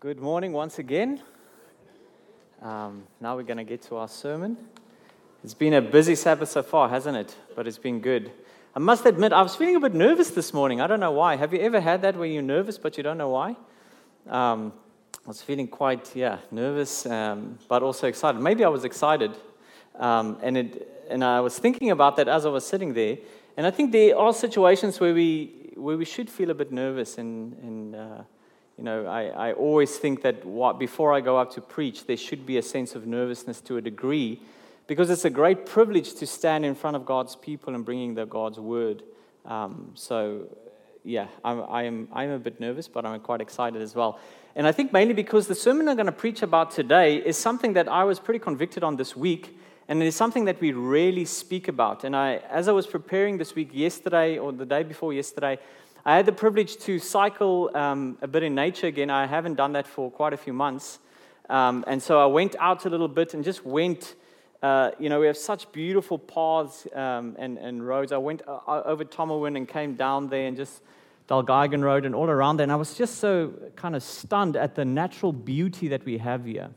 Good morning once again. Um, now we're going to get to our sermon. It's been a busy Sabbath so far, hasn't it? But it's been good. I must admit, I was feeling a bit nervous this morning. I don't know why. Have you ever had that where you're nervous but you don't know why? Um, I was feeling quite, yeah, nervous, um, but also excited. Maybe I was excited. Um, and, it, and I was thinking about that as I was sitting there. And I think there are situations where we, where we should feel a bit nervous and, and uh, you know, I, I always think that what, before I go up to preach, there should be a sense of nervousness to a degree because it's a great privilege to stand in front of God's people and bringing the God's word. Um, so, yeah, I'm, I am, I'm a bit nervous, but I'm quite excited as well. And I think mainly because the sermon I'm going to preach about today is something that I was pretty convicted on this week, and it is something that we rarely speak about. And I, as I was preparing this week yesterday or the day before yesterday, I had the privilege to cycle um, a bit in nature again. I haven't done that for quite a few months. Um, and so I went out a little bit and just went. Uh, you know, we have such beautiful paths um, and, and roads. I went uh, uh over Tommelwin and came down there and just Dulguigan Road and all around there. And I was just so kind of stunned at the natural beauty that we have here.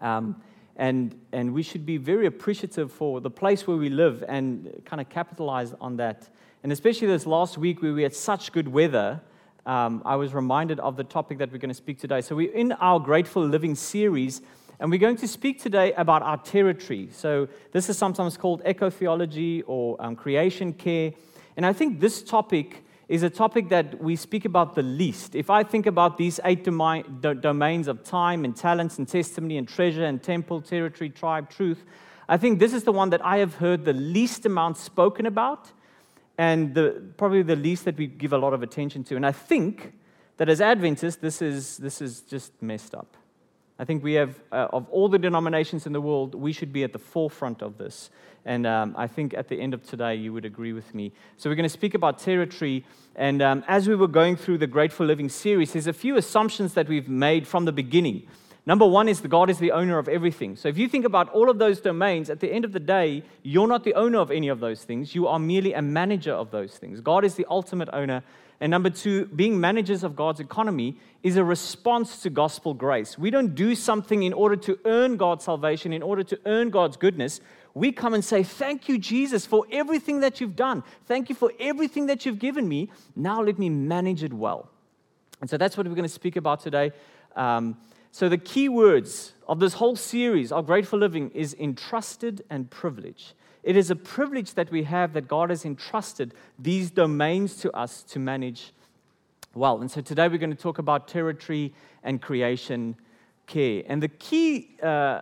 Um, and, and we should be very appreciative for the place where we live and kind of capitalize on that. And especially this last week where we had such good weather, um, I was reminded of the topic that we're going to speak today. So, we're in our Grateful Living series, and we're going to speak today about our territory. So, this is sometimes called ecotheology or um, creation care. And I think this topic is a topic that we speak about the least. If I think about these eight domains of time and talents and testimony and treasure and temple, territory, tribe, truth, I think this is the one that I have heard the least amount spoken about and the, probably the least that we give a lot of attention to. And I think that as Adventists, this is, this is just messed up. I think we have, uh, of all the denominations in the world, we should be at the forefront of this. And um, I think at the end of today, you would agree with me. So we're going to speak about territory. And um, as we were going through the Grateful Living series, there's a few assumptions that we've made from the beginning. Number one is that God is the owner of everything. So if you think about all of those domains, at the end of the day, you're not the owner of any of those things. You are merely a manager of those things. God is the ultimate owner. And number two, being managers of God's economy is a response to gospel grace. We don't do something in order to earn God's salvation, in order to earn God's goodness. We come and say, Thank you, Jesus, for everything that you've done. Thank you for everything that you've given me. Now let me manage it well. And so that's what we're going to speak about today. Um, so, the key words of this whole series of Grateful Living is entrusted and privilege. It is a privilege that we have that God has entrusted these domains to us to manage well. And so today we're going to talk about territory and creation care. And the key, uh,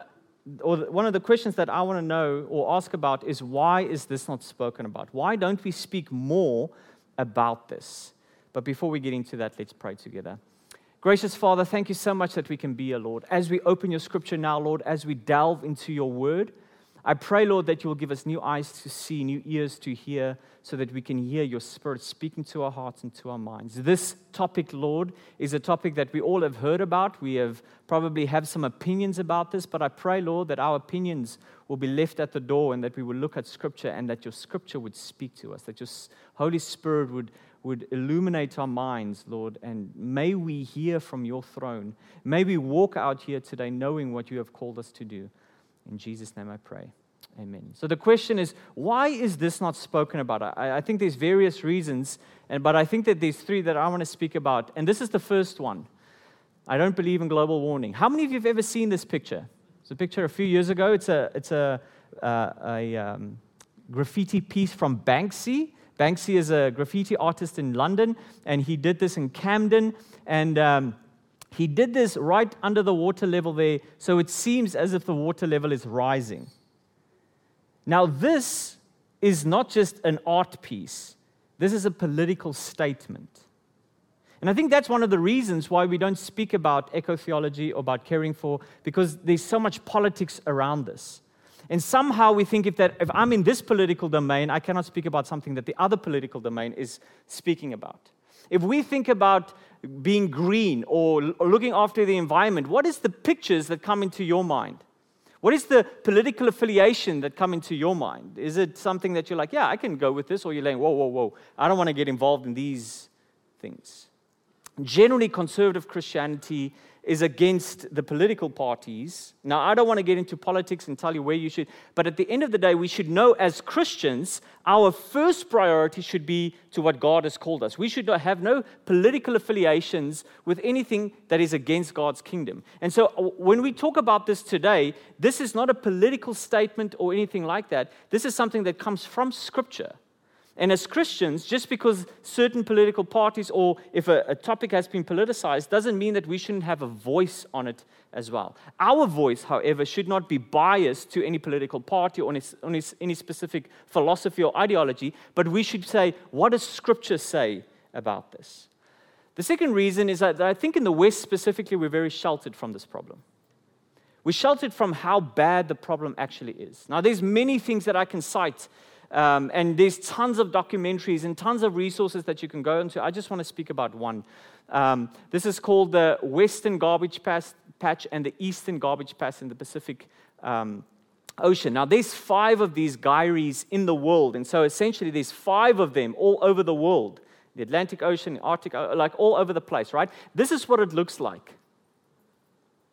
or one of the questions that I want to know or ask about is why is this not spoken about? Why don't we speak more about this? But before we get into that, let's pray together. Gracious Father, thank you so much that we can be a Lord. As we open your scripture now, Lord, as we delve into your word, I pray, Lord, that you will give us new eyes to see, new ears to hear, so that we can hear your spirit speaking to our hearts and to our minds. This topic, Lord, is a topic that we all have heard about. We have probably have some opinions about this, but I pray, Lord, that our opinions will be left at the door and that we will look at scripture and that your scripture would speak to us, that your Holy Spirit would, would illuminate our minds, Lord, and may we hear from your throne. May we walk out here today knowing what you have called us to do. In Jesus' name I pray. Amen. So the question is, why is this not spoken about? I, I think there's various reasons, and, but I think that there's three that I want to speak about. And this is the first one. I don't believe in global warming. How many of you have ever seen this picture? It's a picture a few years ago. It's a, it's a, uh, a um, graffiti piece from Banksy. Banksy is a graffiti artist in London, and he did this in Camden. And um, he did this right under the water level there, so it seems as if the water level is rising. Now, this is not just an art piece, this is a political statement. And I think that's one of the reasons why we don't speak about eco theology or about caring for, because there's so much politics around this. And somehow we think if, that, if I'm in this political domain, I cannot speak about something that the other political domain is speaking about. If we think about being green or, or looking after the environment, what is the pictures that come into your mind? What is the political affiliation that come into your mind? Is it something that you're like, yeah, I can go with this, or you're like, whoa, whoa, whoa, I don't want to get involved in these things? Generally, conservative Christianity is against the political parties. Now, I don't want to get into politics and tell you where you should, but at the end of the day, we should know as Christians, our first priority should be to what God has called us. We should have no political affiliations with anything that is against God's kingdom. And so, uh, when we talk about this today, this is not a political statement or anything like that. This is something that comes from Scripture. And as Christians, just because certain political parties or if a, a, topic has been politicized doesn't mean that we shouldn't have a voice on it as well. Our voice, however, should not be biased to any political party or any, any specific philosophy or ideology, but we should say, what does Scripture say about this? The second reason is that I think in the West specifically, we're very sheltered from this problem. We're sheltered from how bad the problem actually is. Now, there's many things that I can cite um, and there's tons of documentaries and tons of resources that you can go into. I just want to speak about one. Um, this is called the Western Garbage Patch and the Eastern Garbage Patch in the Pacific um, Ocean. Now, there's five of these gyres in the world. And so essentially, there's five of them all over the world the Atlantic Ocean, the Arctic, uh, like all over the place, right? This is what it looks like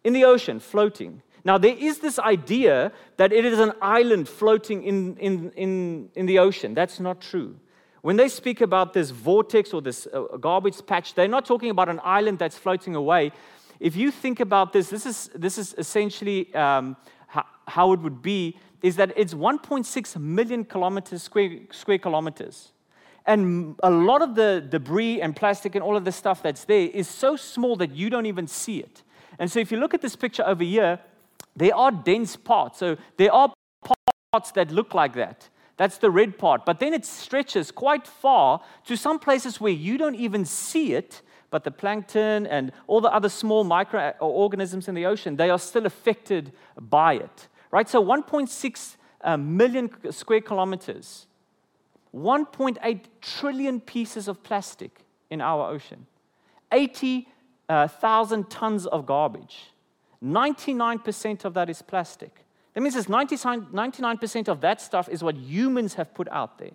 in the ocean, floating. Now, there is this idea that it is an island floating in, in, in, in the ocean. That's not true. When they speak about this vortex or this uh, garbage patch, they're not talking about an island that's floating away. If you think about this, this is, this is essentially um, how, it would be is that it's 1.6 million kilometers, square, square kilometers. And a lot of the debris and plastic and all of the stuff that's there is so small that you don't even see it. And so if you look at this picture over here, there are dense parts. So there are parts that look like that. That's the red part. But then it stretches quite far to some places where you don't even see it, but the plankton and all the other small microorganisms in the ocean, they are still affected by it. Right? So 1.6 uh, million square kilometers, 1.8 trillion pieces of plastic in our ocean, 80,000 uh, tons of garbage. 99% of that is plastic. That means 99% of that stuff is what humans have put out there.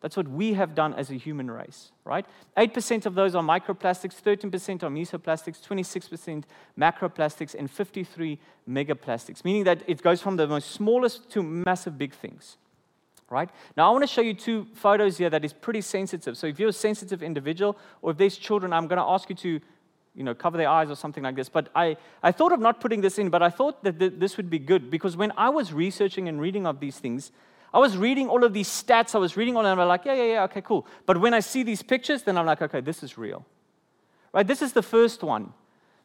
That's what we have done as a human race, right? 8% of those are microplastics, 13% are mesoplastics, 26% macroplastics, and 53 megaplastics, meaning that it goes from the most smallest to massive big things, right? Now, I want to show you two photos here that is pretty sensitive. So if you're a sensitive individual or if there's children, I'm going to ask you to you know, cover their eyes or something like this. But I, I thought of not putting this in, but I thought that th- this would be good because when I was researching and reading of these things, I was reading all of these stats, I was reading all of them, I'm like, yeah, yeah, yeah, okay, cool. But when I see these pictures, then I'm like, okay, this is real. Right, this is the first one.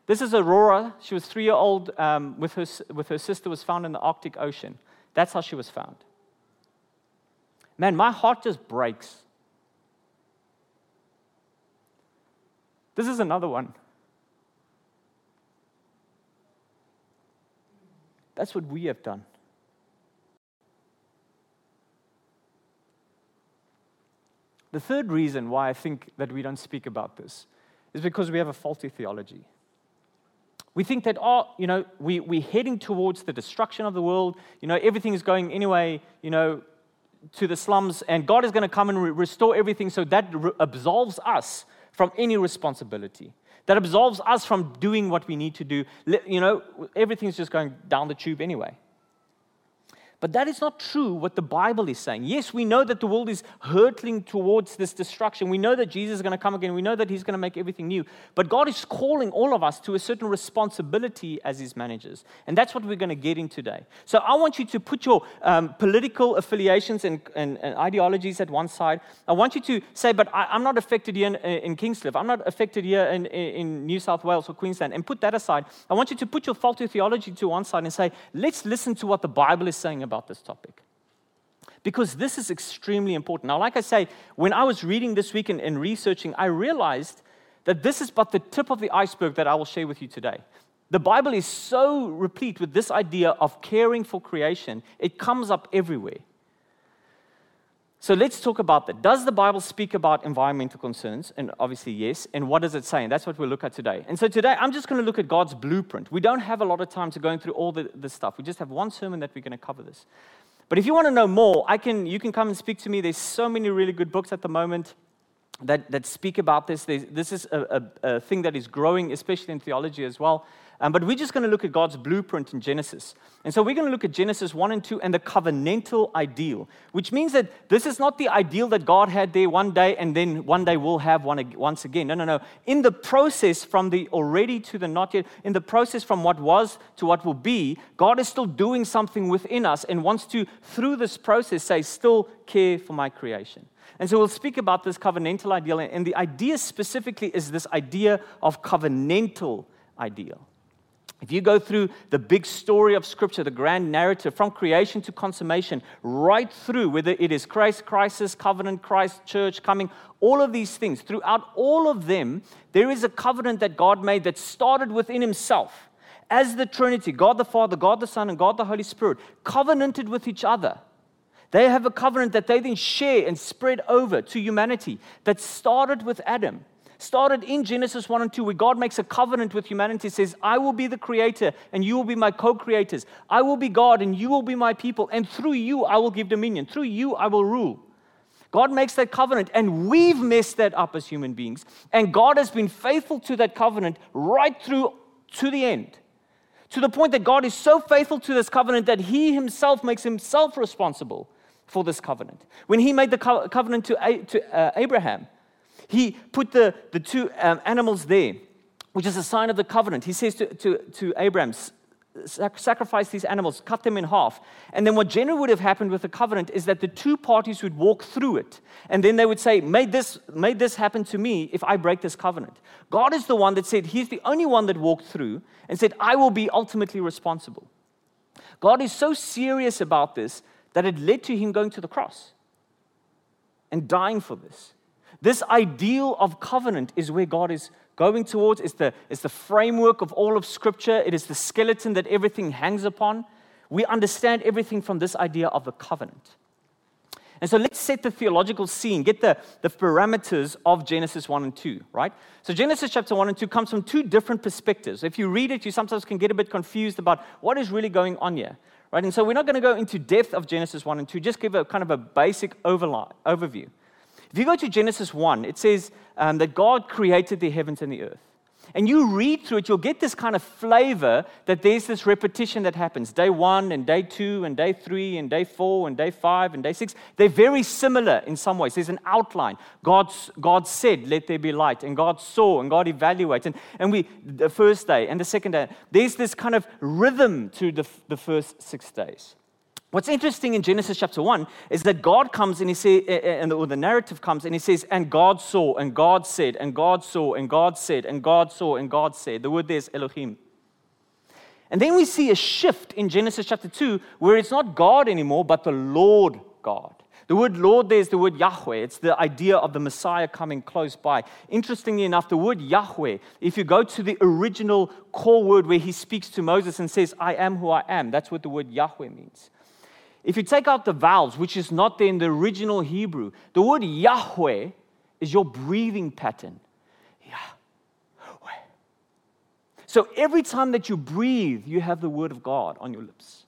This is Aurora. She was three year old um, with, her, with her sister, was found in the Arctic Ocean. That's how she was found. Man, my heart just breaks. This is another one. That's what we have done. The third reason why I think that we don't speak about this is because we have a faulty theology. We think that, oh, you know, we, we're heading towards the destruction of the world. You know, everything is going anyway, you know, to the slums, and God is going to come and re- restore everything, so that re- absolves us from any responsibility that absolves us from doing what we need to do. You know, everything's just going down the tube anyway. But that is not true what the Bible is saying. Yes, we know that the world is hurtling towards this destruction. We know that Jesus is going to come again. We know that he's going to make everything new. But God is calling all of us to a certain responsibility as his managers. And that's what we're going to get in today. So I want you to put your um, political affiliations and, and, and, ideologies at one side. I want you to say, but I, am not affected here in, in Kingscliff. I'm not affected here in, in New South Wales or Queensland. And put that aside. I want you to put your faulty theology to one side and say, let's listen to what the Bible is saying about this topic. Because this is extremely important. Now, like I say, when I was reading this week and, and researching, I realized that this is but the tip of the iceberg that I will share with you today. The Bible is so replete with this idea of caring for creation, it comes up everywhere. So let's talk about that. Does the Bible speak about environmental concerns? And obviously, yes. And what does it say? And that's what we'll look at today. And so today, I'm just going to look at God's blueprint. We don't have a lot of time to go through all the, the stuff. We just have one sermon that we're going to cover this. But if you want to know more, I can, you can come and speak to me. There's so many really good books at the moment. that, that speak about this. There's, this is a, a, a, thing that is growing, especially in theology as well. Um, but we're just going to look at God's blueprint in Genesis. And so we're going to look at Genesis 1 and 2 and the covenantal ideal, which means that this is not the ideal that God had there one day and then one day we'll have one once again. No, no, no. In the process from the already to the not yet, in the process from what was to what will be, God is still doing something within us and wants to, through this process, say, still care for my creation. And so we'll speak about this covenantal ideal. And the idea specifically is this idea of covenantal ideal. If you go through the big story of Scripture, the grand narrative from creation to consummation, right through, whether it is Christ, crisis, covenant, Christ, church coming, all of these things, throughout all of them, there is a covenant that God made that started within Himself. As the Trinity, God the Father, God the Son, and God the Holy Spirit, covenanted with each other. They have a covenant that they then share and spread over to humanity that started with Adam started in Genesis 1 and 2, where God makes a covenant with humanity, says, I will be the creator and you will be my co creators. I will be God and you will be my people. And through you, I will give dominion. Through you, I will rule. God makes that covenant, and we've messed that up as human beings. And God has been faithful to that covenant right through to the end. To the point that God is so faithful to this covenant that He Himself makes Himself responsible for this covenant. When He made the co- covenant to, to uh, Abraham, he put the, the two um, animals there, which is a sign of the covenant. He says to, to, to Abraham, sacrifice these animals, cut them in half. And then what generally would have happened with the covenant is that the two parties would walk through it. And then they would say, may this, may this happen to me if I break this covenant. God is the one that said, He's the only one that walked through and said, I will be ultimately responsible. God is so serious about this that it led to Him going to the cross and dying for this. This ideal of covenant is where God is going towards. It's the, it's the framework of all of Scripture, it is the skeleton that everything hangs upon. We understand everything from this idea of the covenant. And so let's set the theological scene, get the, the parameters of Genesis 1 and 2, right? So Genesis chapter 1 and 2 comes from two different perspectives. If you read it, you sometimes can get a bit confused about what is really going on here, right? And so we're not going to go into depth of Genesis 1 and 2, just give a kind of a basic overview. If you go to Genesis 1, it says um, that God created the heavens and the earth. And you read through it, you'll get this kind of flavor that there's this repetition that happens. Day one, and day two, and day three, and day four, and day five, and day six. They're very similar in some ways. There's an outline. God, God said, Let there be light. And God saw, and God evaluated. And, and we, the first day and the second day, there's this kind of rhythm to the, the first six days. What's interesting in Genesis chapter 1 is that God comes and he says, eh, eh, and the, the narrative comes and he says, and God saw, and God said, and God saw, and God said, and God saw, and God said. The word there is Elohim. And then we see a shift in Genesis chapter 2 where it's not God anymore, but the Lord God. The word Lord there is the word Yahweh. It's the idea of the Messiah coming close by. Interestingly enough, the word Yahweh, if you go to the original core word where he speaks to Moses and says, I am who I am, that's what the word Yahweh means. If you take out the vowels, which is not there in the original Hebrew, the word Yahweh is your breathing pattern. Yahweh. So every time that you breathe, you have the word of God on your lips.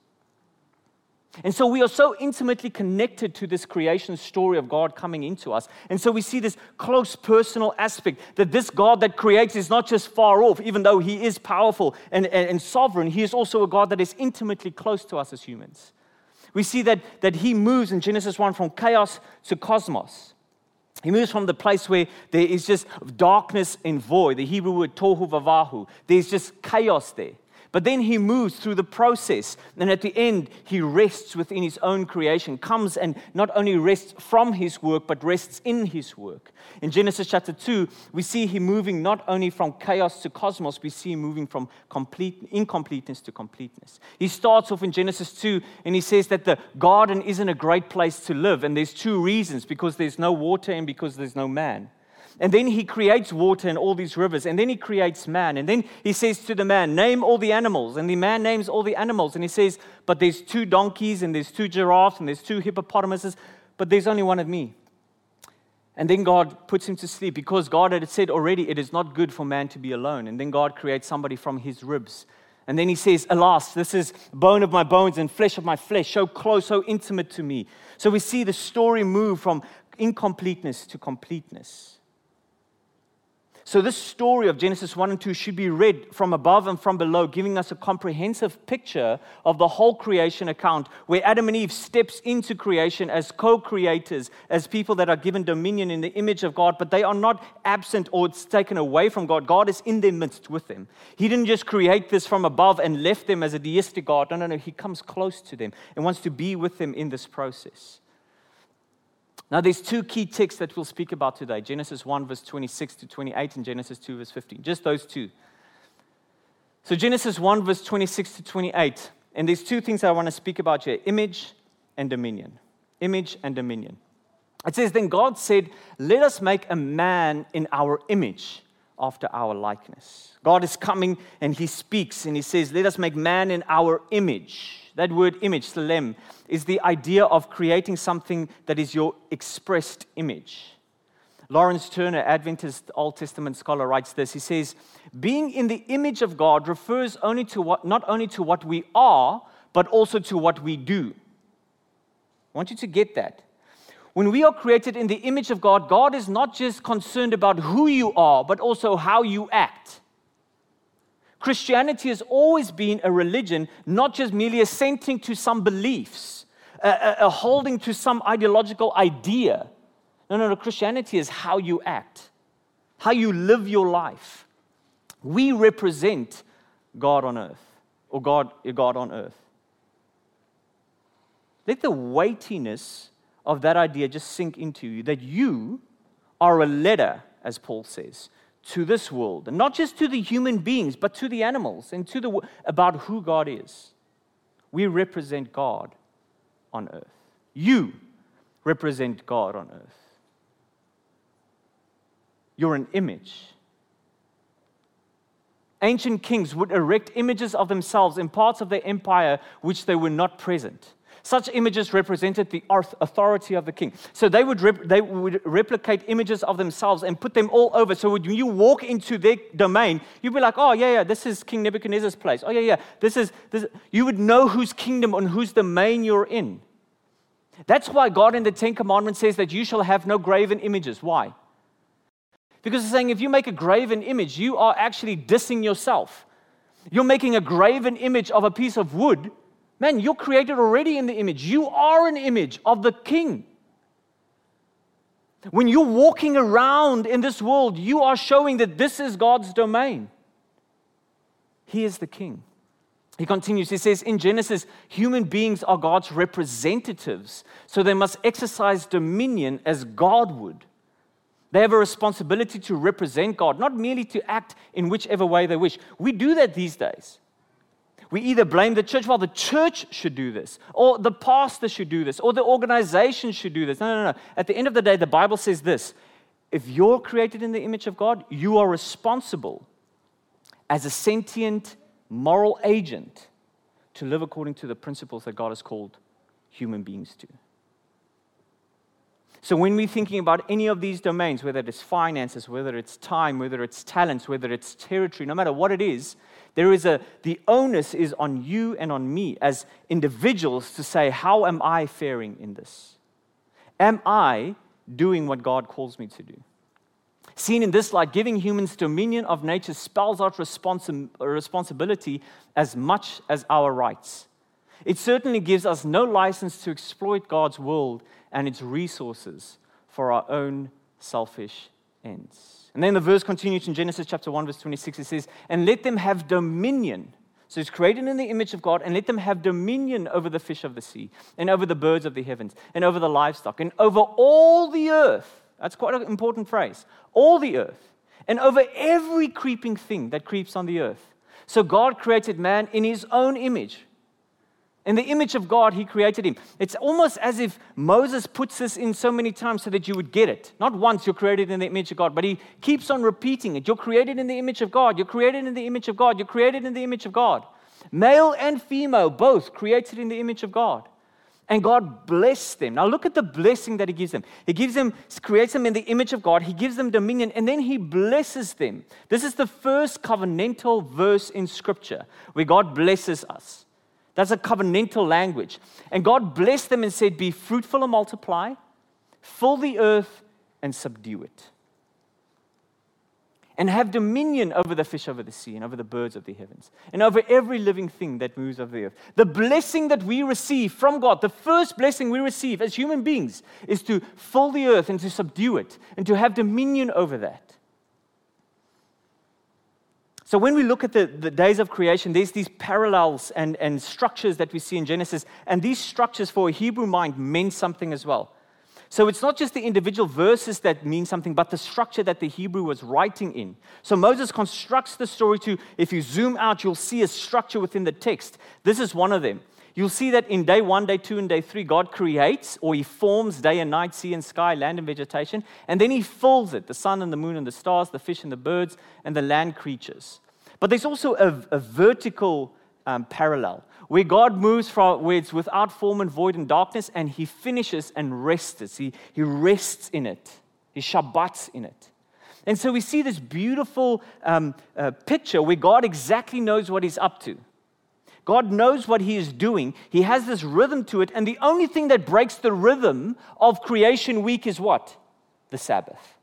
And so we are so intimately connected to this creation story of God coming into us. And so we see this close personal aspect that this God that creates is not just far off, even though He is powerful and, and, and sovereign, He is also a God that is intimately close to us as humans we see that, that he moves in Genesis 1 from chaos to cosmos. He moves from the place where there is just darkness and void, the Hebrew word tohu vavahu. There's just chaos there. But then he moves through the process. And at the end, he rests within his own creation, comes and not only rests from his work, but rests in his work. In Genesis chapter 2, we see him moving not only from chaos to cosmos, we see him moving from complete, incompleteness to completeness. He starts off in Genesis 2 and he says that the garden isn't a great place to live. And there's two reasons because there's no water and because there's no man. And then he creates water and all these rivers. And then he creates man. And then he says to the man, Name all the animals. And the man names all the animals. And he says, But there's two donkeys, and there's two giraffes, and there's two hippopotamuses, but there's only one of me. And then God puts him to sleep because God had said already, It is not good for man to be alone. And then God creates somebody from his ribs. And then he says, Alas, this is bone of my bones and flesh of my flesh, so close, so intimate to me. So we see the story move from incompleteness to completeness. So, this story of Genesis 1 and 2 should be read from above and from below, giving us a comprehensive picture of the whole creation account, where Adam and Eve steps into creation as co-creators, as people that are given dominion in the image of God, but they are not absent or it's taken away from God. God is in their midst with them. He didn't just create this from above and left them as a deistic God. No, no, no. He comes close to them and wants to be with them in this process. Now, there's two key texts that we'll speak about today Genesis 1, verse 26 to 28, and Genesis 2, verse 15. Just those two. So, Genesis 1, verse 26 to 28. And there's two things I want to speak about here image and dominion. Image and dominion. It says, Then God said, Let us make a man in our image after our likeness. God is coming and he speaks and he says, Let us make man in our image. That word image, tselem, is the idea of creating something that is your expressed image. Laurence Turner, Adventist Old Testament scholar, writes this. He says, Being in the image of God refers only to what, not only to what we are, but also to what we do. I want you to get that. When we are created in the image of God, God is not just concerned about who you are, but also how you act. Christianity has always been a religion, not just merely assenting to some beliefs, a, a, holding to some ideological idea. No, no, no. Christianity is how you act, how you live your life. We represent God on earth, or God, God on earth. Let the weightiness of that idea just sink into you that you are a letter, as Paul says to this world, and not just to the human beings, but to the animals and to the about who God is. We represent God on earth. You represent God on earth. You're an image. Ancient kings would erect images of themselves in parts of their empire which they were not present. Such images represented the authority of the king. So they would, rep- they would replicate images of themselves and put them all over. So when you walk into their domain, you'd be like, oh, yeah, yeah, this is King Nebuchadnezzar's place. Oh, yeah, yeah, this is, this. You would know whose kingdom and whose domain you're in. That's why God in the Ten Commandments says that you shall have no graven images. Why? Because it's saying if you make a graven image, you are actually dissing yourself. You're making a graven image of a piece of wood Man, you're created already in the image. You are an image of the king. When you're walking around in this world, you are showing that this is God's domain. He is the king. He continues, he says in Genesis, human beings are God's representatives, so they must exercise dominion as God would. They have a responsibility to represent God, not merely to act in whichever way they wish. We do that these days. We either blame the church, well, the church should do this, or the pastor should do this, or the organization should do this. No, no, no. At the end of the day, the Bible says this if you're created in the image of God, you are responsible as a sentient, moral agent to live according to the principles that God has called human beings to. So, when we're thinking about any of these domains, whether it's finances, whether it's time, whether it's talents, whether it's territory, no matter what it is, there is a, the onus is on you and on me as individuals to say, How am I faring in this? Am I doing what God calls me to do? Seen in this light, giving humans dominion of nature spells out responsi- responsibility as much as our rights. It certainly gives us no license to exploit God's world and its resources for our own selfish ends. And then the verse continues in Genesis chapter 1, verse 26. It says, And let them have dominion. So it's created in the image of God, and let them have dominion over the fish of the sea, and over the birds of the heavens, and over the livestock, and over all the earth. That's quite an important phrase. All the earth, and over every creeping thing that creeps on the earth. So God created man in his own image. In the image of God, he created him. It's almost as if Moses puts this in so many times so that you would get it. Not once you're created in the image of God, but he keeps on repeating it. You're created in the image of God. You're created in the image of God. You're created in the image of God. Male and female, both created in the image of God. And God blessed them. Now look at the blessing that He gives them. He gives them, creates them in the image of God. He gives them dominion, and then He blesses them. This is the first covenantal verse in Scripture where God blesses us. That's a covenantal language. And God blessed them and said, Be fruitful and multiply, fill the earth and subdue it. and have dominion over the fish over the sea and over the birds of the heavens and over every living thing that moves over the earth. The blessing that we receive from God, the first blessing we receive as human beings, is to fill the earth and to subdue it and to have dominion over that. So, when we look at the, the days of creation, there's these parallels and, and structures that we see in Genesis. And these structures for a Hebrew mind meant something as well. So it's not just the individual verses that mean something, but the structure that the Hebrew was writing in. So Moses constructs the story to, if you zoom out, you'll see a structure within the text. This is one of them. You'll see that in day one, day two, and day three, God creates or He forms day and night, sea and sky, land and vegetation, and then He fills it the sun and the moon and the stars, the fish and the birds, and the land creatures. But there's also a, a vertical um, parallel where God moves from where it's without form and void and darkness, and He finishes and rests. He, he rests in it, He Shabbats in it. And so we see this beautiful um, uh, picture where God exactly knows what He's up to. God knows what He is doing. He has this rhythm to it, and the only thing that breaks the rhythm of creation week is what? The Sabbath.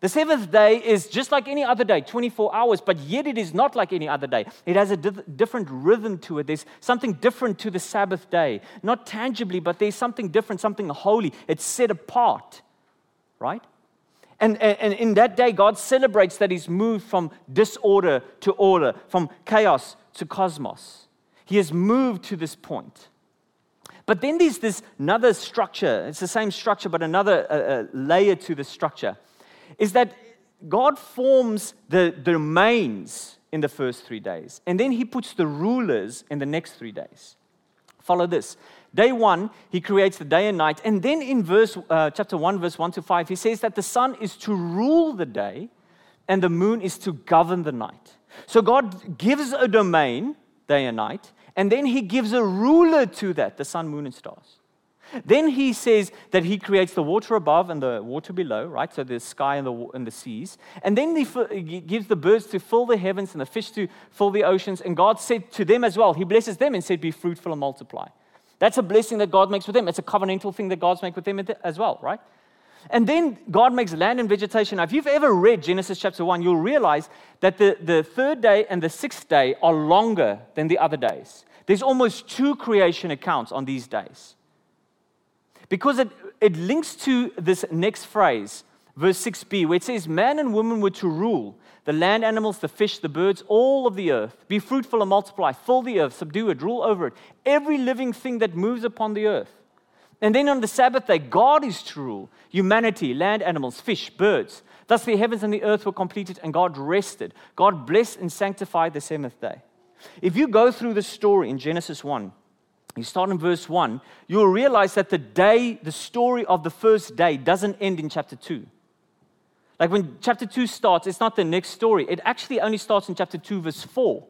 The seventh day is just like any other day, 24 hours, but yet it is not like any other day. It has a di- different rhythm to it. There's something different to the Sabbath day. Not tangibly, but there's something different, something holy. It's set apart, right? And, and, in that day, God celebrates that He's moved from disorder to order, from chaos to cosmos. He has moved to this point. But then there's this another structure. It's the same structure, but another uh, uh, layer to the structure is that God forms the domains in the first three days, and then He puts the rulers in the next three days. Follow this. Day one, He creates the day and night, and then in verse uh, chapter one, verse one to five, He says that the sun is to rule the day, and the moon is to govern the night. So God gives a domain, day and night, and then He gives a ruler to that, the sun, moon, and stars. Then he says that he creates the water above and the water below, right? So the sky and the, and the seas. And then he gives the birds to fill the heavens and the fish to fill the oceans. And God said to them as well, he blesses them and said, Be fruitful and multiply. That's a blessing that God makes with them. It's a covenantal thing that God's make with them as well, right? And then God makes land and vegetation. Now, if you've ever read Genesis chapter 1, you'll realize that the, the third day and the sixth day are longer than the other days. There's almost two creation accounts on these days. Because it, it links to this next phrase, verse 6b, where it says, Man and woman were to rule the land animals, the fish, the birds, all of the earth. Be fruitful and multiply, fill the earth, subdue it, rule over it, every living thing that moves upon the earth. And then on the Sabbath day, God is to rule humanity, land animals, fish, birds. Thus the heavens and the earth were completed, and God rested. God blessed and sanctified the seventh day. If you go through the story in Genesis 1, you start in verse 1, you'll realize that the day, the story of the first day doesn't end in chapter 2. Like when chapter 2 starts, it's not the next story. It actually only starts in chapter 2, verse 4,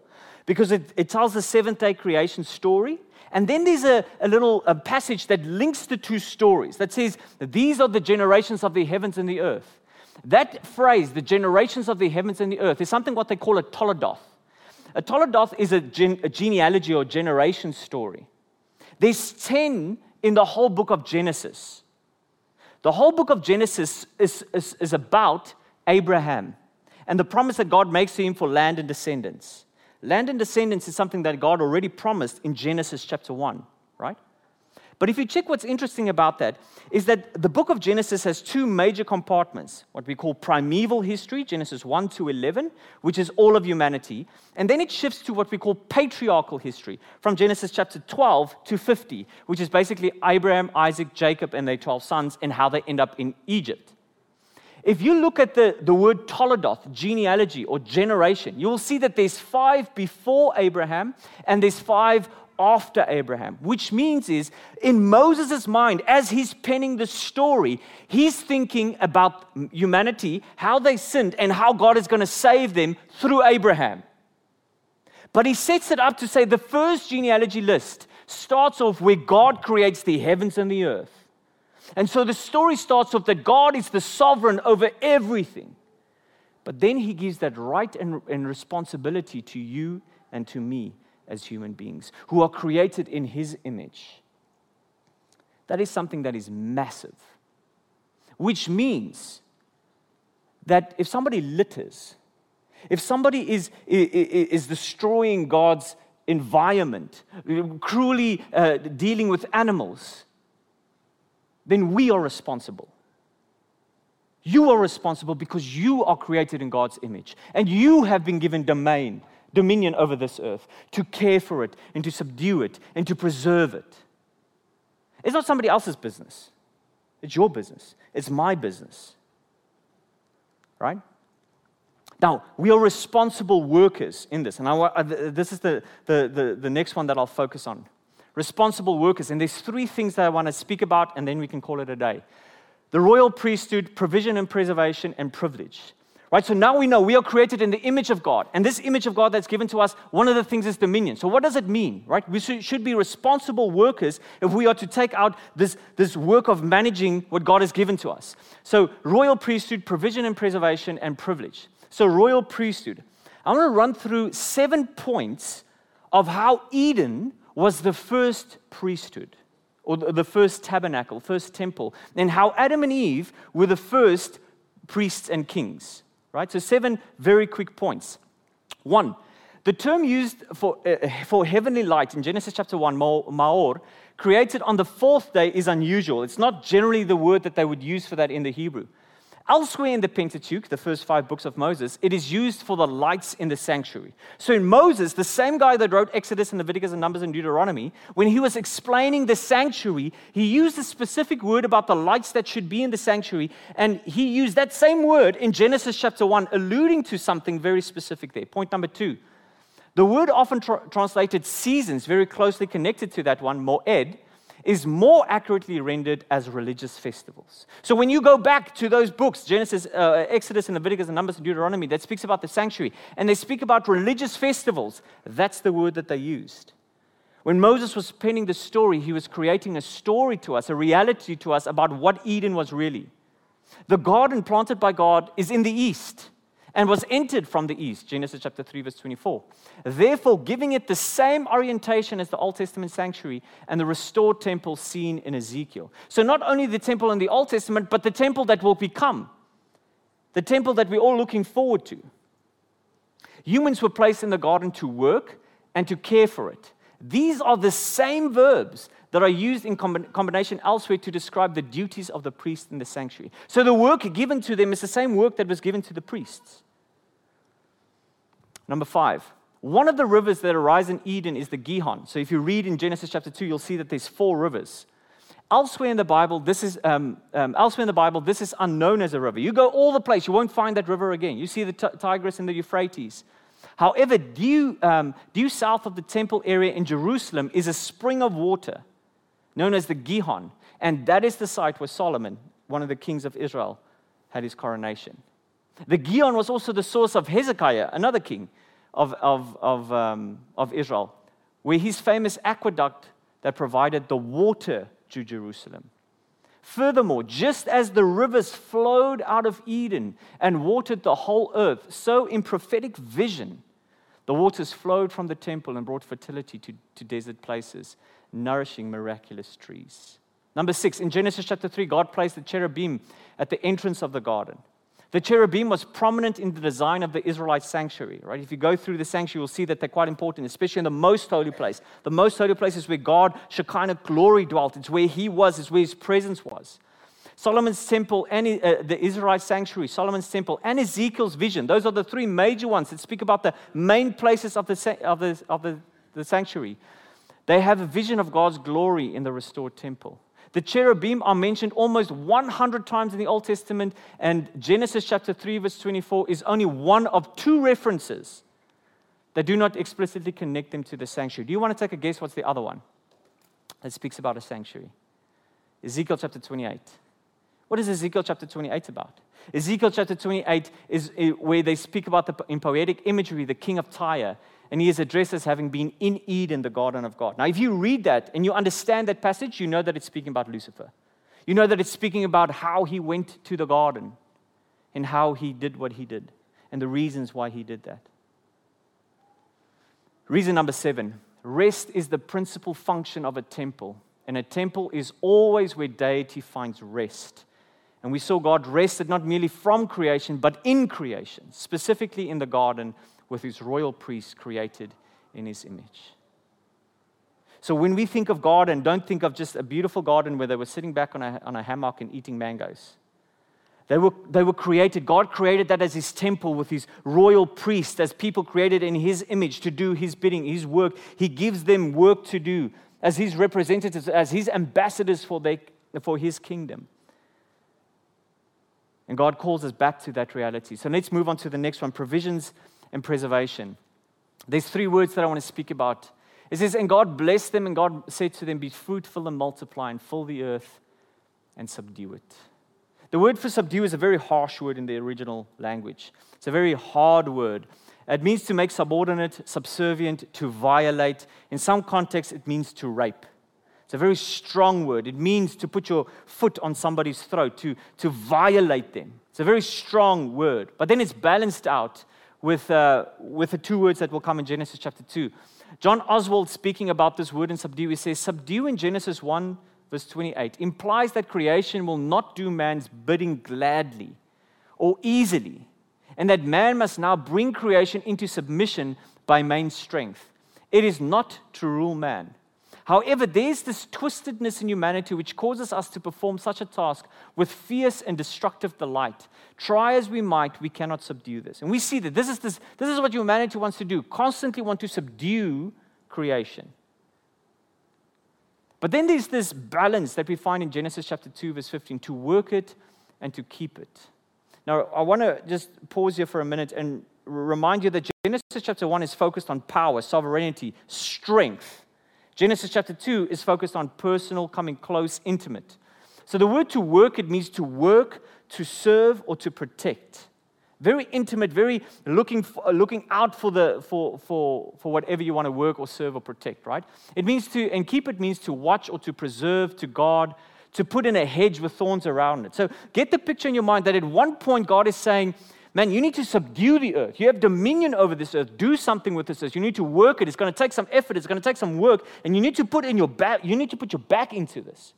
because it, it tells the seventh day creation story. And then there's a, a little a passage that links the two stories that says, These are the generations of the heavens and the earth. That phrase, the generations of the heavens and the earth, is something what they call a toledoth. A toledoth is a, gen, a genealogy or generation story. There's 10 in the whole book of Genesis. The whole book of Genesis is, is, is about Abraham and the promise that God makes to him for land and descendants. Land and descendants is something that God already promised in Genesis chapter 1, right? But if you check what's interesting about that, is that the book of Genesis has two major compartments what we call primeval history, Genesis 1 to 11, which is all of humanity. And then it shifts to what we call patriarchal history, from Genesis chapter 12 to 50, which is basically Abraham, Isaac, Jacob, and their 12 sons, and how they end up in Egypt. If you look at the, the word Toledoth, genealogy or generation, you will see that there's five before Abraham and there's five after Abraham, which means is in Moses' mind, as he's penning the story, he's thinking about humanity, how they sinned, and how God is going to save them through Abraham. But he sets it up to say the first genealogy list starts off where God creates the heavens and the earth. And so the story starts off that God is the sovereign over everything. But then he gives that right and, and responsibility to you and to me as human beings who are created in His image. That is something that is massive, which means that if somebody litters, if somebody is, is, destroying God's environment, cruelly uh, dealing with animals, then we are responsible. You are responsible because you are created in God's image and you have been given domain, dominion over this earth to care for it and to subdue it and to preserve it. It's not somebody else's business, it's your business, it's my business. Right? Now, we are responsible workers in this. And I, uh, this is the, the, the, the next one that I'll focus on. Responsible workers. And there's three things that I want to speak about, and then we can call it a day the royal priesthood, provision and preservation, and privilege. Right? So now we know we are created in the image of God. And this image of God that's given to us, one of the things is dominion. So what does it mean? Right? We should be responsible workers if we are to take out this, this work of managing what God has given to us. So royal priesthood, provision and preservation, and privilege. So, royal priesthood. I want to run through seven points of how Eden was the first priesthood, or the first tabernacle, first temple, and how Adam and Eve were the first priests and kings. Right? So, seven very quick points. One, the term used for, uh, for heavenly light in Genesis chapter 1, Maor, created on the fourth day, is unusual. It's not generally the word that they would use for that in the Hebrew. Elsewhere in the Pentateuch, the first five books of Moses, it is used for the lights in the sanctuary. So in Moses, the same guy that wrote Exodus and Leviticus and Numbers and Deuteronomy, when he was explaining the sanctuary, he used a specific word about the lights that should be in the sanctuary, and he used that same word in Genesis chapter 1, alluding to something very specific there. Point number two. The word often tra- translated seasons, very closely connected to that one, moed, is more accurately rendered as religious festivals. So when you go back to those books, Genesis, uh, Exodus, and Leviticus, and Numbers, and Deuteronomy, that speaks about the sanctuary, and they speak about religious festivals, that's the word that they used. When Moses was penning the story, he was creating a story to us, a reality to us about what Eden was really. The garden planted by God is in the east and was entered from the east, Genesis chapter 3, verse 24. Therefore, giving it the same orientation as the Old Testament sanctuary and the restored temple seen in Ezekiel. So, not only the temple in the Old Testament, but the temple that will become, the temple that we're all looking forward to. Humans were placed in the garden to work and to care for it. These are the same verbs that are used in combination elsewhere to describe the duties of the priest in the sanctuary. So the work given to them is the same work that was given to the priests. Number five, one of the rivers that arise in Eden is the Gihon. So if you read in Genesis chapter 2, you'll see that there's four rivers. Elsewhere in the Bible, this is um, um, elsewhere in the Bible, this is unknown as a river. You go all the place, you won't find that river again. You see the t- Tigris and the Euphrates. However, due, um, due south of the temple area in Jerusalem is a spring of water known as the Gihon. And that is the site where Solomon, one of the kings of Israel, had his coronation. The Gihon was also the source of Hezekiah, another king of, of, of, um, of Israel, where his famous aqueduct that provided the water to Jerusalem. Furthermore, just as the rivers flowed out of Eden and watered the whole earth, so in prophetic vision, the waters flowed from the temple and brought fertility to, to desert places nourishing miraculous trees. Number six, in Genesis chapter 3, God placed the cherubim at the entrance of the garden. The cherubim was prominent in the design of the Israelite sanctuary, right? If you go through the sanctuary, you'll see that they're quite important, especially in the most holy place. The most holy place is where God, Shekinah glory dwelt. It's where He was, it's where His presence was. Solomon's temple and uh, the Israelite sanctuary, Solomon's temple, and Ezekiel's vision. Those are the three major ones that speak about the main places of the, of the, of the, the sanctuary. They have a vision of God's glory in the restored temple. The cherubim are mentioned almost 100 times in the Old Testament, and Genesis chapter 3, verse 24 is only one of two references that do not explicitly connect them to the sanctuary. Do you want to take a guess what's the other one that speaks about a sanctuary? Ezekiel chapter 28. What is Ezekiel chapter 28 about? Ezekiel chapter 28 is eh, where they speak about the, in poetic imagery the king of Tyre and he is addressed as having been in Eden, the garden of God. Now, if you read that and you understand that passage, you know that it's speaking about Lucifer. You know that it's speaking about how he went to the garden and how he did what he did and the reasons why he did that. Reason number seven rest is the principal function of a temple, and a temple is always where deity finds rest And we saw God rested not merely from creation, but in creation, specifically in the garden with his royal priests created in his image. So when we think of garden, don't think of just a beautiful garden where they were sitting back on a, on a hammock and eating mangoes. They were, they were created. God created that as his temple with his royal priests, as people created in his image to do his bidding, his work. He gives them work to do as his representatives, as his ambassadors for, their, for his kingdom. And God calls us back to that reality. So let's move on to the next one provisions and preservation. There's three words that I want to speak about. It says, And God blessed them, and God said to them, Be fruitful and multiply, and fill the earth and subdue it. The word for subdue is a very harsh word in the original language. It's a very hard word. It means to make subordinate, subservient, to violate. In some contexts, it means to rape. It's a very strong word. It means to put your foot on somebody's throat, to, to violate them. It's a very strong word. But then it's balanced out with, uh, with the two words that will come in Genesis chapter 2. John Oswalt, speaking about this word in subdue, he says, Subdue in Genesis 1 verse 28, implies that creation will not do man's bidding gladly or easily, and that man must now bring creation into submission by main strength. It is not to rule man. However, there's this twistedness in humanity which causes us to perform such a task with fierce and destructive delight. Try as we might, we cannot subdue this. And we see that this is, this, this is what humanity wants to do constantly want to subdue creation. But then there's this balance that we find in Genesis chapter 2, verse 15 to work it and to keep it. Now, I want to just pause here for a minute and remind you that Genesis chapter 1 is focused on power, sovereignty, strength. Genesis chapter 2 is focused on personal, coming close, intimate. So the word to work, it means to work, to serve, or to protect. Very intimate, very looking, for, uh, looking out for, the, for, for, for whatever you want to work or serve or protect, right? It means to, and keep it means to watch or to preserve, to guard, to put in a hedge with thorns around it. So get the picture in your mind that at one point God is saying, Man, you need to subdue the earth. You have dominion over this earth. Do something with this earth. You need to work it. It's going to take some effort. It's going to take some work. And you need to put in your back, you need to put your back into this.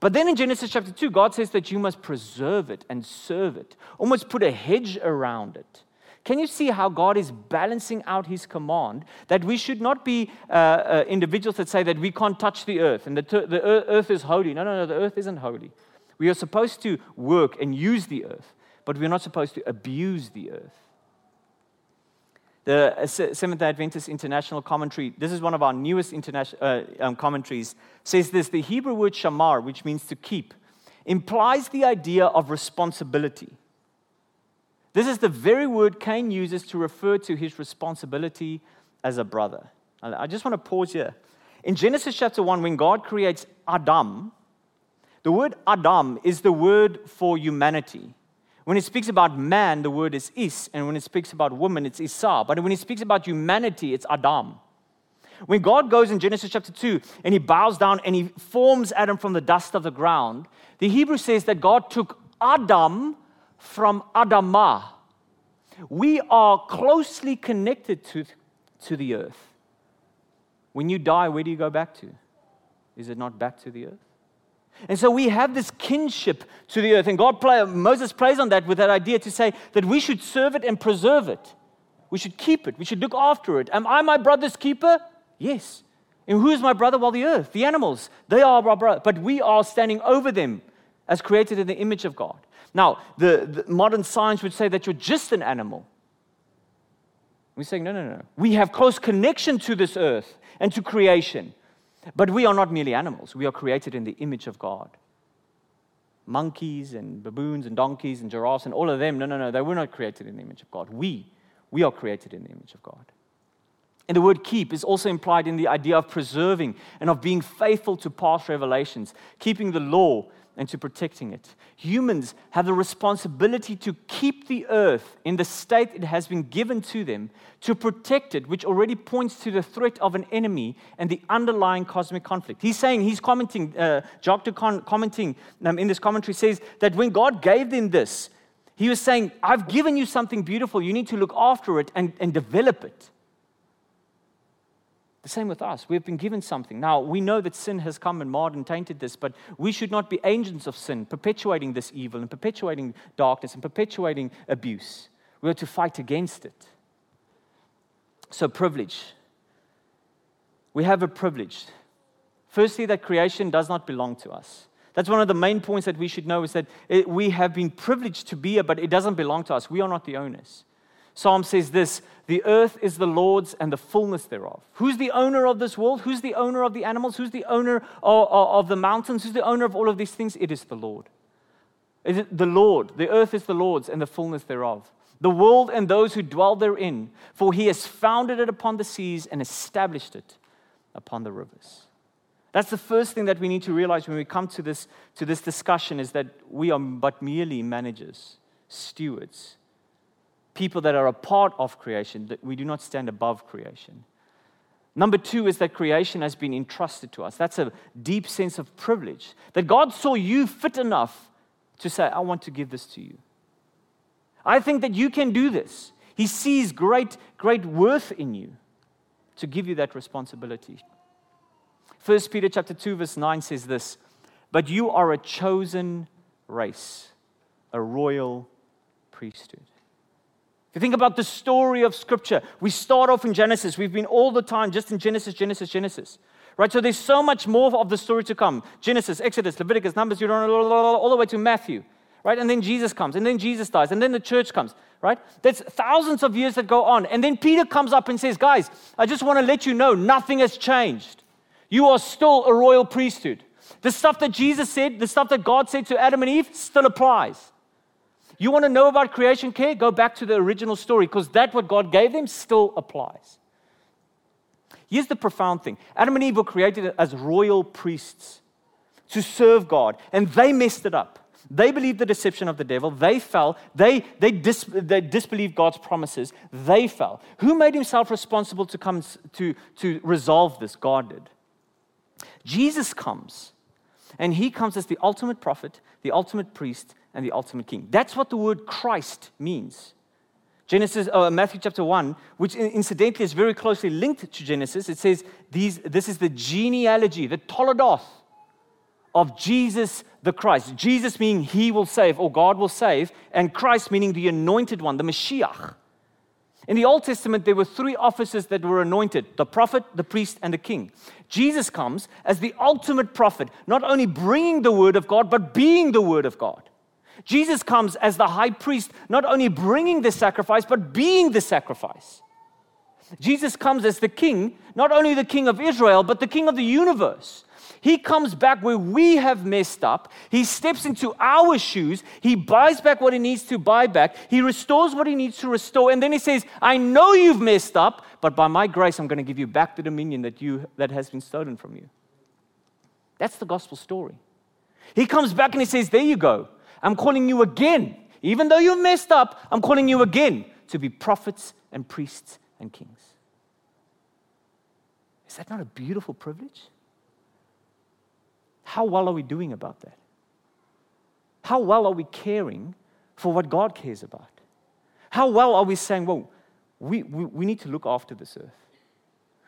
But then in Genesis chapter 2, God says that you must preserve it and serve it, almost put a hedge around it. Can you see how God is balancing out his command that we should not be uh, uh, individuals that say that we can't touch the earth and the, the earth is holy? No, no, no, the earth isn't holy. We are supposed to work and use the earth, but we're not supposed to abuse the earth. The uh, Seventh day Adventist International Commentary, this is one of our newest international, uh, um, commentaries, says this the Hebrew word shamar, which means to keep, implies the idea of responsibility. This is the very word Cain uses to refer to his responsibility as a brother. I just want to pause here. In Genesis chapter 1, when God creates Adam, the word Adam is the word for humanity. When it speaks about man, the word is is, and when it speaks about woman, it's Isha. But when it speaks about humanity, it's Adam. When God goes in Genesis chapter 2 and he bows down and he forms Adam from the dust of the ground, the Hebrew says that God took Adam from Adamah. We are closely connected to, to the earth. When you die, where do you go back to? Is it not back to the earth? And so we have this kinship to the earth. And God play, Moses plays on that with that idea to say that we should serve it and preserve it. We should keep it. We should look after it. Am I my brother's keeper? Yes. And who is my brother? Well, the earth, the animals. They are our brother. But we are standing over them as created in the image of God. Now, the, the modern science would say that you're just an animal. We're saying, no, no, no. We have close connection to this earth and to creation. But we are not merely animals, we are created in the image of God. Monkeys and baboons and donkeys and giraffes and all of them, no, no, no, they were not created in the image of God. We, we are created in the image of God. And the word keep is also implied in the idea of preserving and of being faithful to past revelations, keeping the law and to protecting it. Humans have the responsibility to keep the earth in the state it has been given to them, to protect it, which already points to the threat of an enemy and the underlying cosmic conflict. He's saying, he's commenting, uh, commenting um, in this commentary says that when God gave them this, he was saying, I've given you something beautiful. You need to look after it and, and develop it. The same with us. We've been given something. Now, we know that sin has come and marred and tainted this, but we should not be agents of sin, perpetuating this evil and perpetuating darkness and perpetuating abuse. We are to fight against it. So, privilege. We have a privilege. Firstly, that creation does not belong to us. That's one of the main points that we should know is that it, we have been privileged to be here, but it doesn't belong to us. We are not the owners. Psalm says this The earth is the Lord's and the fullness thereof. Who's the owner of this world? Who's the owner of the animals? Who's the owner of, of, of the mountains? Who's the owner of all of these things? It is the Lord. It is the Lord. The earth is the Lord's and the fullness thereof. The world and those who dwell therein, for he has founded it upon the seas and established it upon the rivers. That's the first thing that we need to realize when we come to this, to this discussion is that we are but merely managers, stewards people that are a part of creation, that we do not stand above creation. Number two is that creation has been entrusted to us. That's a deep sense of privilege. That God saw you fit enough to say, I want to give this to you. I think that you can do this. He sees great, great worth in you to give you that responsibility. 1 Peter chapter 2, verse 9 says this, but you are a chosen race, a royal priesthood you think about the story of Scripture, we start off in Genesis. We've been all the time just in Genesis, Genesis, Genesis. Right? So there's so much more of the story to come Genesis, Exodus, Leviticus, Numbers, you know, all the way to Matthew. Right? And then Jesus comes, and then Jesus dies, and then the church comes. Right? There's thousands of years that go on. And then Peter comes up and says, Guys, I just want to let you know nothing has changed. You are still a royal priesthood. The stuff that Jesus said, the stuff that God said to Adam and Eve, still applies. You want to know about creation care? Go back to the original story because that what God gave them still applies. Here's the profound thing Adam and Eve were created as royal priests to serve God, and they messed it up. They believed the deception of the devil. They fell. They, they, dis, they disbelieved God's promises. They fell. Who made himself responsible to come to, to resolve this? God did. Jesus comes, and he comes as the ultimate prophet, the ultimate priest, and the ultimate king. That's what the word Christ means. Genesis, uh, Matthew chapter 1, which incidentally is very closely linked to Genesis, it says these, this is the genealogy, the Toledoth of Jesus the Christ. Jesus meaning he will save, or God will save, and Christ meaning the anointed one, the Mashiach. In the Old Testament, there were three offices that were anointed the prophet, the priest, and the king. Jesus comes as the ultimate prophet, not only bringing the word of God, but being the word of God. Jesus comes as the high priest, not only bringing the sacrifice, but being the sacrifice. Jesus comes as the king, not only the king of Israel, but the king of the universe. He comes back where we have messed up. He steps into our shoes. He buys back what he needs to buy back. He restores what he needs to restore. And then he says, I know you've messed up, but by my grace, I'm going to give you back the dominion that, you, that has been stolen from you. That's the gospel story. He comes back and he says, There you go. I'm calling you again. Even though you've messed up, I'm calling you again to be prophets and priests and kings. Is that not a beautiful privilege? How well are we doing about that? How well are we caring for what God cares about? How well are we saying, well, we, we, we need to look after this earth?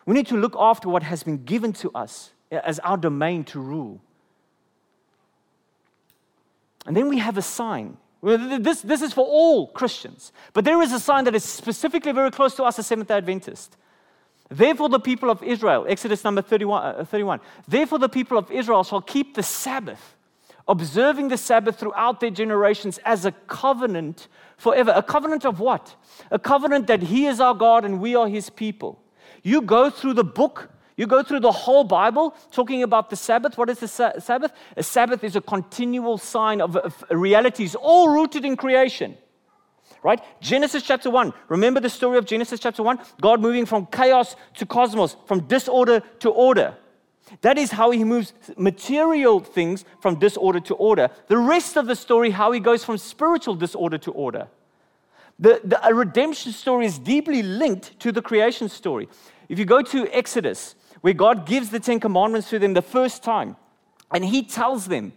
We need to look after what has been given to us as our domain to rule. And then we have a sign. This, this is for all Christians. But there is a sign that is specifically very close to us as Seventh day Adventist. Therefore, the people of Israel, Exodus number 31, uh, 31, therefore the people of Israel shall keep the Sabbath, observing the Sabbath throughout their generations as a covenant forever. A covenant of what? A covenant that He is our God and we are His people. You go through the book you go through the whole Bible talking about the Sabbath. What is the sa- Sabbath? A Sabbath is a continual sign of, of realities, all rooted in creation. Right? Genesis chapter 1. Remember the story of Genesis chapter 1? God moving from chaos to cosmos, from disorder to order. That is how he moves material things from disorder to order. The rest of the story, how he goes from spiritual disorder to order. The, the redemption story is deeply linked to the creation story. If you go to Exodus, where God gives the Ten Commandments to them the first time. And He tells them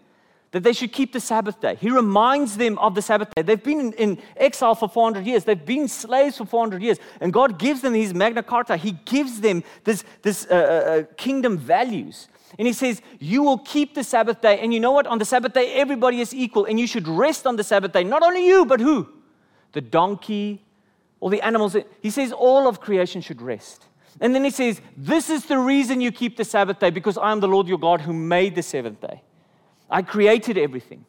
that they should keep the Sabbath day. He reminds them of the Sabbath day. They've been in, exile for 400 years, they've been slaves for 400 years, and God gives them His Magna Carta. He gives them this, this uh, uh, uh, kingdom values. And He says, You will keep the Sabbath day. And you know what? On the Sabbath day, everybody is equal, and you should rest on the Sabbath day. Not only you, but who? The donkey, all the animals. He says, All of creation should rest. And then He says, This is the reason you keep the Sabbath day, because I am the Lord your God who made the seventh day. I created everything.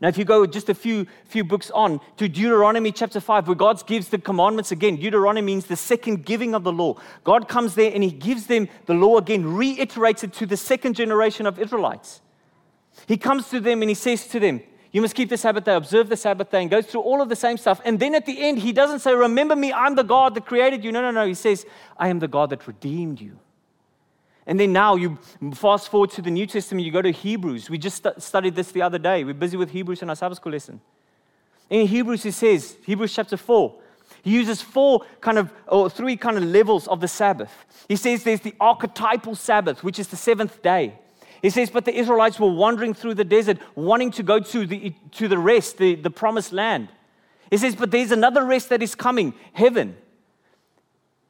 Now, if you go just a few, few books on to Deuteronomy chapter 5, where God gives the commandments again, Deuteronomy means the second giving of the law. God comes there and he gives them the law again, reiterates it to the second generation of Israelites. He comes to them and he says to them, You must keep the Sabbath day, observe the Sabbath day, and goes through all of the same stuff. And then at the end, he doesn't say, Remember me, I'm the God that created you. No, no, no. He says, I am the God that redeemed you. And then now you fast forward to the New Testament, you go to Hebrews. We just st- studied this the other day. We're busy with Hebrews in our Sabbath school lesson. In Hebrews, he says, Hebrews chapter 4, he uses four kind of, or three kind of levels of the Sabbath. He says there's the archetypal Sabbath, which is the seventh day. He says, but the Israelites were wandering through the desert, wanting to go to the, to the rest, the, the promised land. He says, but there's another rest that is coming, heaven.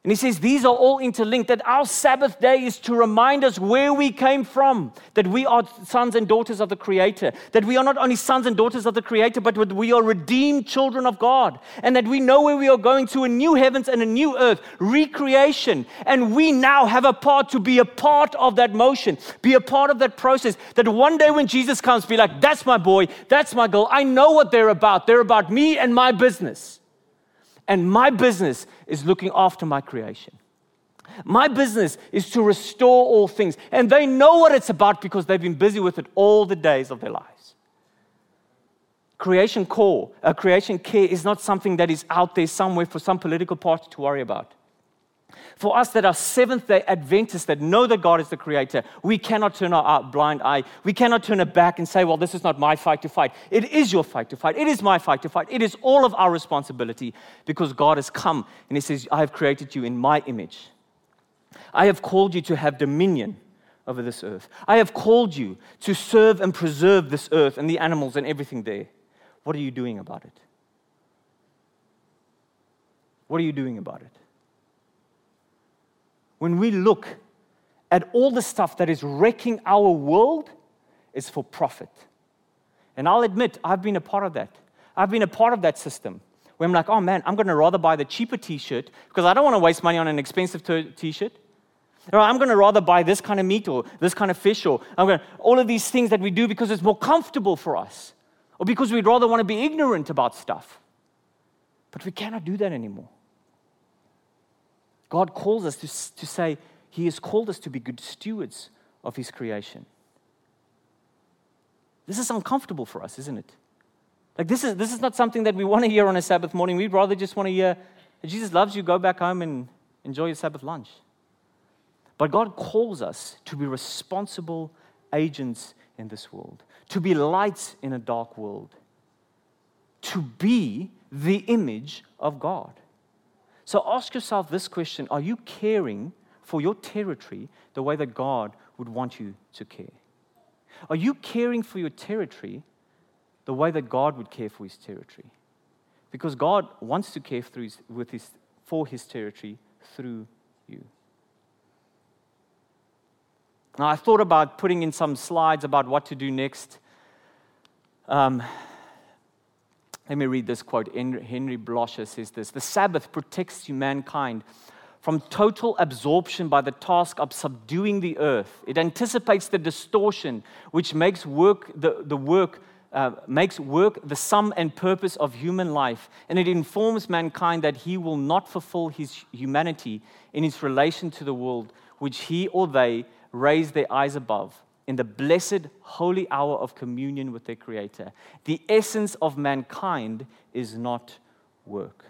And he says these are all interlinked, that our Sabbath day is to remind us where we came from, that we are sons and daughters of the Creator, that we are not only sons and daughters of the Creator, but we are redeemed children of God, and that we know where we are going to a new heavens and a new earth, recreation. And we now have a part to be a part of that motion, be a part of that process, that one day when Jesus comes, be like, that's my boy, that's my girl, I know what they're about. They're about me and my business. And my business is looking after my creation. My business is to restore all things. And they know what it's about because they've been busy with it all the days of their lives. Creation core, uh, creation care is not something that is out there somewhere for some political party to worry about. For us that are Seventh day Adventists that know that God is the creator, we cannot turn our blind eye. We cannot turn it back and say, well, this is not my fight to fight. It is your fight to fight. It is my fight to fight. It is all of our responsibility because God has come and He says, I have created you in my image. I have called you to have dominion over this earth. I have called you to serve and preserve this earth and the animals and everything there. What are you doing about it? What are you doing about it? When we look at all the stuff that is wrecking our world, is for profit. And I'll admit, I've been a part of that. I've been a part of that system where I'm like, oh man, I'm going to rather buy the cheaper t shirt because I don't want to waste money on an expensive t shirt. Or I'm going to rather buy this kind of meat or this kind of fish or I'm going to, all of these things that we do because it's more comfortable for us or because we'd rather want to be ignorant about stuff. But we cannot do that anymore. God calls us to, to say, He has called us to be good stewards of His creation. This is uncomfortable for us, isn't it? Like, this is, this is not something that we want to hear on a Sabbath morning. We'd rather just want to hear, Jesus loves you, go back home and enjoy your Sabbath lunch. But God calls us to be responsible agents in this world, to be lights in a dark world, to be the image of God. So ask yourself this question Are you caring for your territory the way that God would want you to care? Are you caring for your territory the way that God would care for his territory? Because God wants to care his, with his, for his territory through you. Now, I thought about putting in some slides about what to do next. Um, let me read this quote. Henry Blocher says this The Sabbath protects mankind from total absorption by the task of subduing the earth. It anticipates the distortion which makes work the, the work. Uh, makes work the sum and purpose of human life, and it informs mankind that he will not fulfill his humanity in his relation to the world which he or they raise their eyes above in the blessed holy hour of communion with their Creator. The essence of mankind is not work.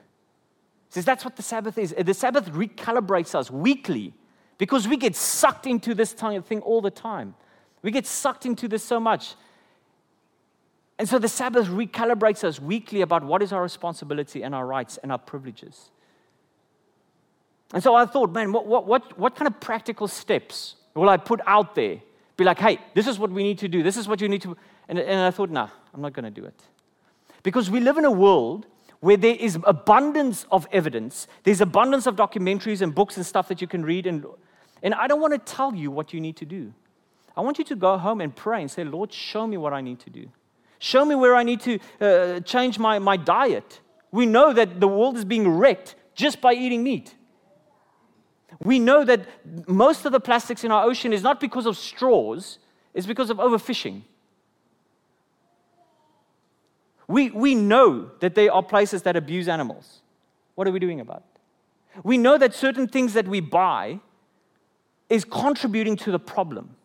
Says that's what the Sabbath is. The Sabbath recalibrates us weekly because we get sucked into this thing all the time. We get sucked into this so much. And so the Sabbath recalibrates us weekly about what is our responsibility and our rights and our privileges. And so I thought, man, what, what, what, what kind of practical steps will I put out there be like, hey, this is what we need to do. This is what you need to. And, and I thought, nah, I'm not going to do it. Because we live in a world where there is abundance of evidence, there's abundance of documentaries and books and stuff that you can read. And, and I don't want to tell you what you need to do. I want you to go home and pray and say, Lord, show me what I need to do. Show me where I need to uh, change my, my diet. We know that the world is being wrecked just by eating meat. We know that most of the plastics in our ocean is not because of straws, it's because of overfishing. We, we know that there are places that abuse animals. What are we doing about it? We know that certain things that we buy is contributing to the problem.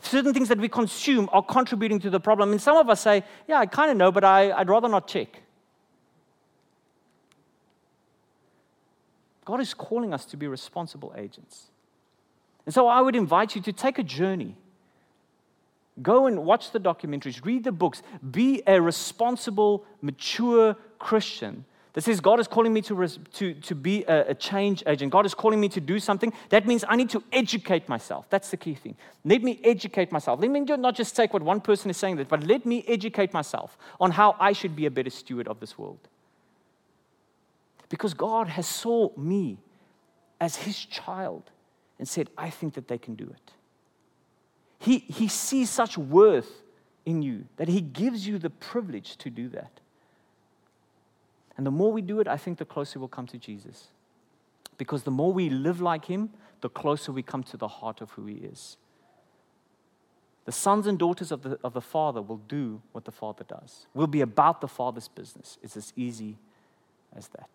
Certain things that we consume are contributing to the problem. And some of us say, Yeah, I kind of know, but I, I'd rather not check. God is calling us to be responsible agents. And so I would invite you to take a journey. Go and watch the documentaries, read the books, be a responsible, mature Christian that says, God is calling me to, res- to, to be a, a, change agent. God is calling me to do something. That means I need to educate myself. That's the key thing. Let me educate myself. Let me not just take what one person is saying, but let me educate myself on how I should be a better steward of this world. Because God has saw me as his child and said, I think that they can do it. He, he sees such worth in you that he gives you the privilege to do that. And the more we do it, I think the closer we'll come to Jesus. Because the more we live like him, the closer we come to the heart of who he is. The sons and daughters of the, of the Father will do what the Father does. We'll be about the Father's business. It's as easy as that.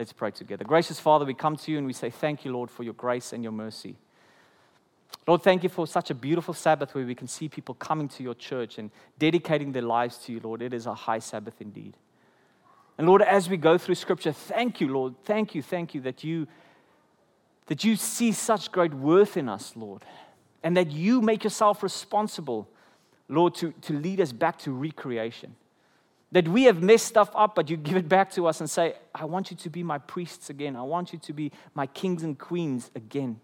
Let's pray together. Gracious Father, we come to you and we say, Thank you, Lord, for your grace and your mercy. Lord, thank you for such a beautiful Sabbath where we can see people coming to your church and dedicating their lives to you, Lord. It is a high Sabbath indeed. And Lord, as we go through Scripture, thank you, Lord. Thank you, thank you that you, that you see such great worth in us, Lord, and that you make yourself responsible, Lord, to, to lead us back to recreation. That we have messed stuff up, but you give it back to us and say, I want you to be my priests again. I want you to be my kings and queens again.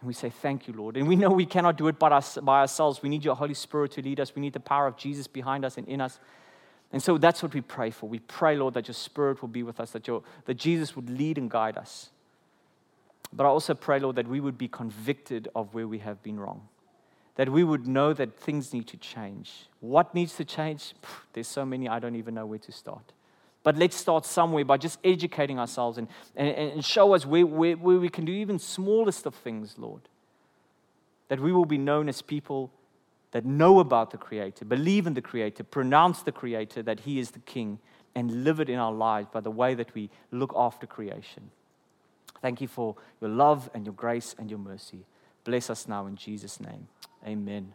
And we say, Thank you, Lord. And we know we cannot do it by, by ourselves. We need your Holy Spirit to lead us. We need the power of Jesus behind us and in us. And so that's what we pray for. We pray, Lord, that your Spirit will be with us, that, your, that Jesus would lead and guide us. But I also pray, Lord, that we would be convicted of where we have been wrong that we would know that things need to change. What needs to change? There's so many, I don't even know where to start. But let's start somewhere by just educating ourselves and, and, and show us where, where, where we can do even smallest of things, Lord. That we will be known as people that know about the Creator, believe in the Creator, pronounce the Creator that He is the King, and live it in our lives by the way that we look after creation. Thank you for your love and your grace and your mercy. Bless us now in Jesus' name. Amen.